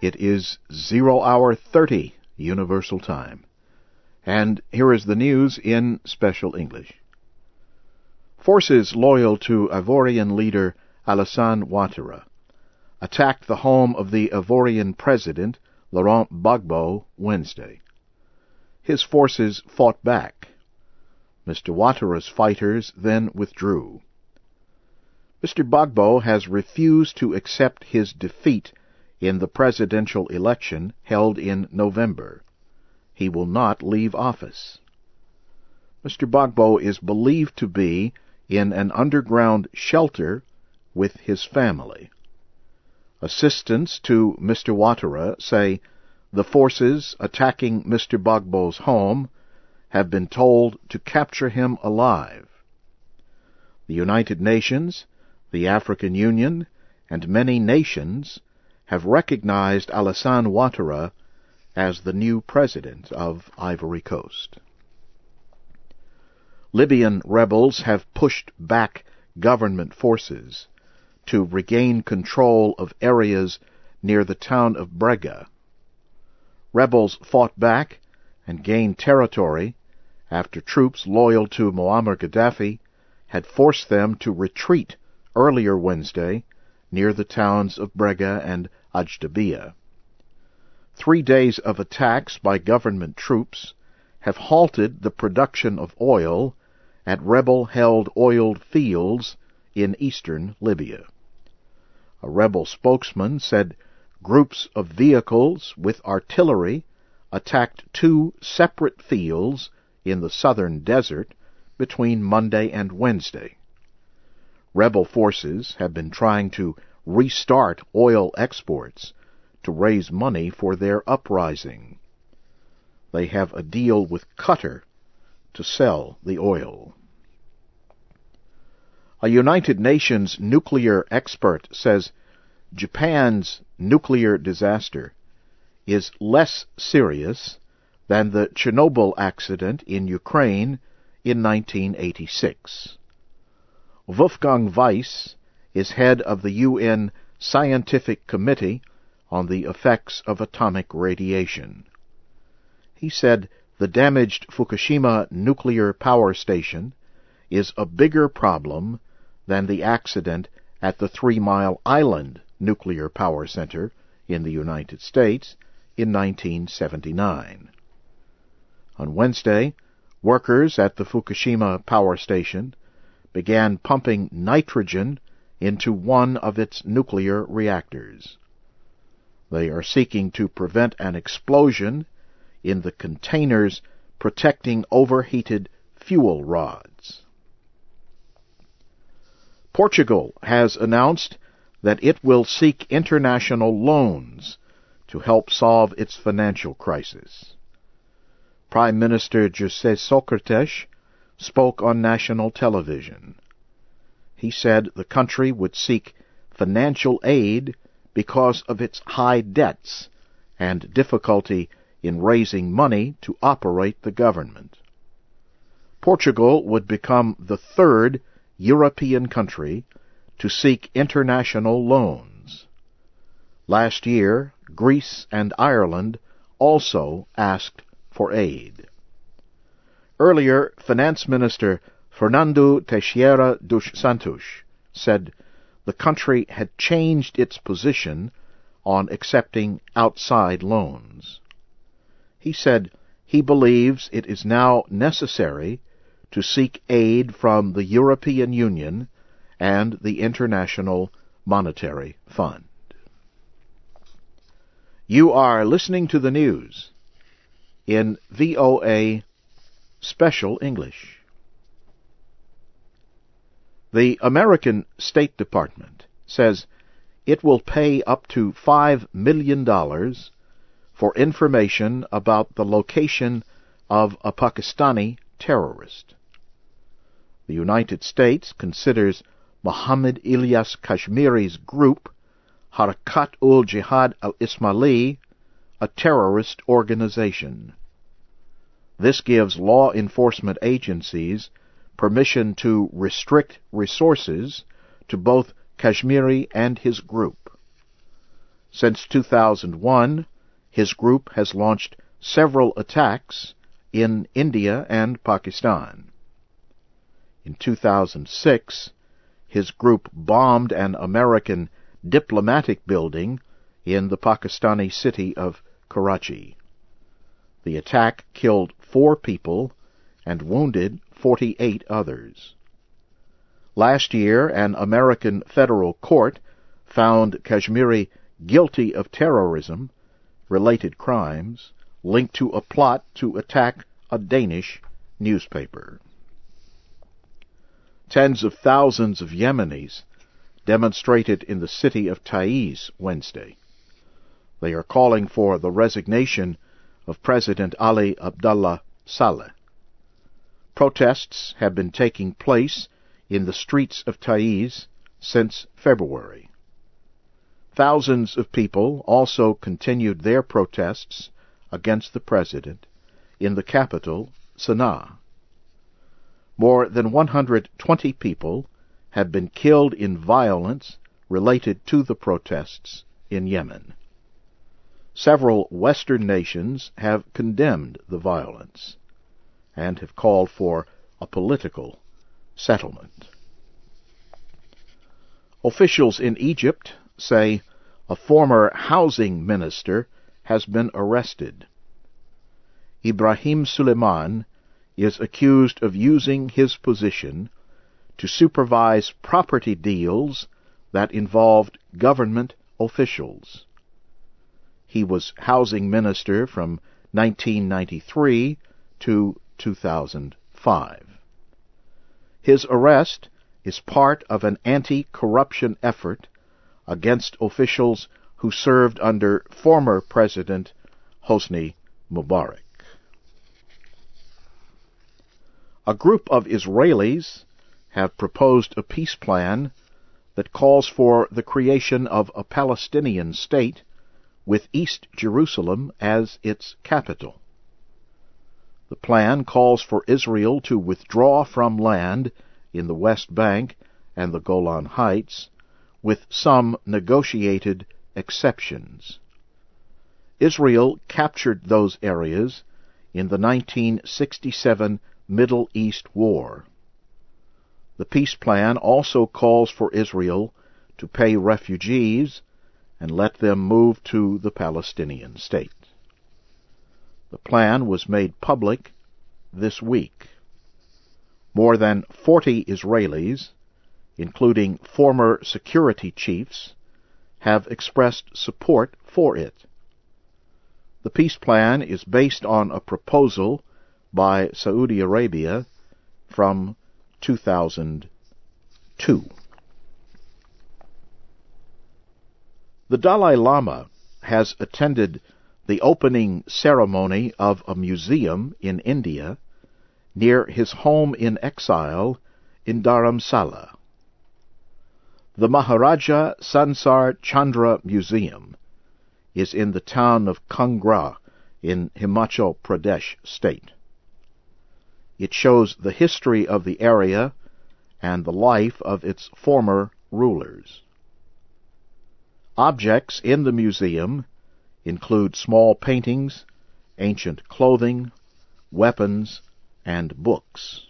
It is 0 hour 30 Universal Time. And here is the news in special English. Forces loyal to Ivorian leader Alassane Ouattara attacked the home of the Ivorian president Laurent Gbagbo Wednesday. His forces fought back. Mr. Ouattara's fighters then withdrew. Mr. Gbagbo has refused to accept his defeat in the presidential election held in November. He will not leave office. Mr. Gbagbo is believed to be in an underground shelter with his family. Assistants to Mr. Ouattara say the forces attacking Mr. Gbagbo's home have been told to capture him alive. The United Nations, the African Union, and many nations have recognized Alassane Ouattara as the new president of Ivory Coast. Libyan rebels have pushed back government forces to regain control of areas near the town of Brega. Rebels fought back and gained territory after troops loyal to Muammar Gaddafi had forced them to retreat earlier Wednesday near the towns of Brega and Ajdabiya. Three days of attacks by government troops have halted the production of oil at rebel-held oil fields in eastern Libya. A rebel spokesman said groups of vehicles with artillery attacked two separate fields in the southern desert between Monday and Wednesday. Rebel forces have been trying to restart oil exports to raise money for their uprising. They have a deal with Qatar to sell the oil. A United Nations nuclear expert says Japan's nuclear disaster is less serious than the Chernobyl accident in Ukraine in 1986. Wolfgang Weiss is head of the UN Scientific Committee on the Effects of Atomic Radiation. He said the damaged Fukushima nuclear power station is a bigger problem than the accident at the Three Mile Island nuclear power center in the United States in 1979. On Wednesday, workers at the Fukushima power station began pumping nitrogen into one of its nuclear reactors. They are seeking to prevent an explosion in the containers protecting overheated fuel rods. Portugal has announced that it will seek international loans to help solve its financial crisis. Prime Minister José Socrates spoke on national television. He said the country would seek financial aid because of its high debts and difficulty in raising money to operate the government. Portugal would become the third European country to seek international loans. Last year, Greece and Ireland also asked for aid. Earlier, Finance Minister Fernando Teixeira dos Santos said the country had changed its position on accepting outside loans. He said he believes it is now necessary to seek aid from the European Union and the International Monetary Fund. You are listening to the news in VOA Special English. The American State Department says it will pay up to $5 million for information about the location of a Pakistani terrorist. The United States considers Muhammad Ilyas Kashmiri's group, Harakat ul Jihad al Islami, a terrorist organization. This gives law enforcement agencies permission to restrict resources to both Kashmiri and his group. Since 2001, his group has launched several attacks in India and Pakistan. In 2006, his group bombed an American diplomatic building in the Pakistani city of Karachi. The attack killed four people and wounded 48 others. Last year, an American federal court found Kashmiri guilty of terrorism related crimes linked to a plot to attack a Danish newspaper. Tens of thousands of Yemenis demonstrated in the city of Taiz Wednesday. They are calling for the resignation of President Ali Abdullah Saleh. Protests have been taking place in the streets of Taiz since February. Thousands of people also continued their protests against the president in the capital, Sana'a. More than 120 people have been killed in violence related to the protests in Yemen. Several Western nations have condemned the violence and have called for a political settlement. Officials in Egypt say a former housing minister has been arrested. Ibrahim Suleiman is accused of using his position to supervise property deals that involved government officials. He was housing minister from 1993 to 2005. His arrest is part of an anti-corruption effort against officials who served under former President Hosni Mubarak. A group of Israelis have proposed a peace plan that calls for the creation of a Palestinian state with East Jerusalem as its capital. The plan calls for Israel to withdraw from land in the West Bank and the Golan Heights with some negotiated exceptions. Israel captured those areas in the 1967 Middle East War. The peace plan also calls for Israel to pay refugees and let them move to the Palestinian state. The plan was made public this week. More than 40 Israelis including former security chiefs, have expressed support for it. The peace plan is based on a proposal by Saudi Arabia from 2002. The Dalai Lama has attended the opening ceremony of a museum in India near his home in exile in Dharamsala. The Maharaja Sansar Chandra Museum is in the town of Kangra in Himachal Pradesh state. It shows the history of the area and the life of its former rulers. Objects in the museum include small paintings, ancient clothing, weapons, and books.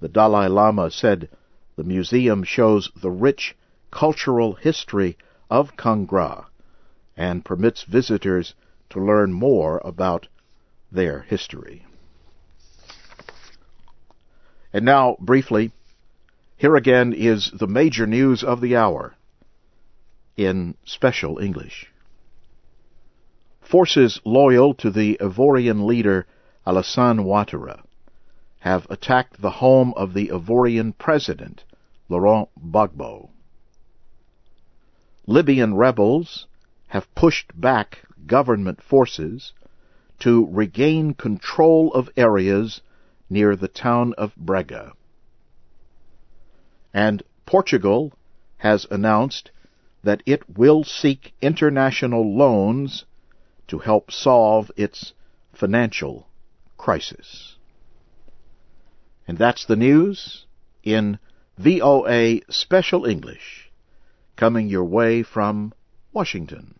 The Dalai Lama said the museum shows the rich cultural history of Kangra and permits visitors to learn more about their history. And now, briefly, here again is the major news of the hour in special English. Forces loyal to the Ivorian leader Alassane Ouattara have attacked the home of the Ivorian president, Laurent Gbagbo. Libyan rebels have pushed back government forces to regain control of areas near the town of Brega. And Portugal has announced that it will seek international loans to help solve its financial crisis. And that's the news in VOA Special English, coming your way from Washington.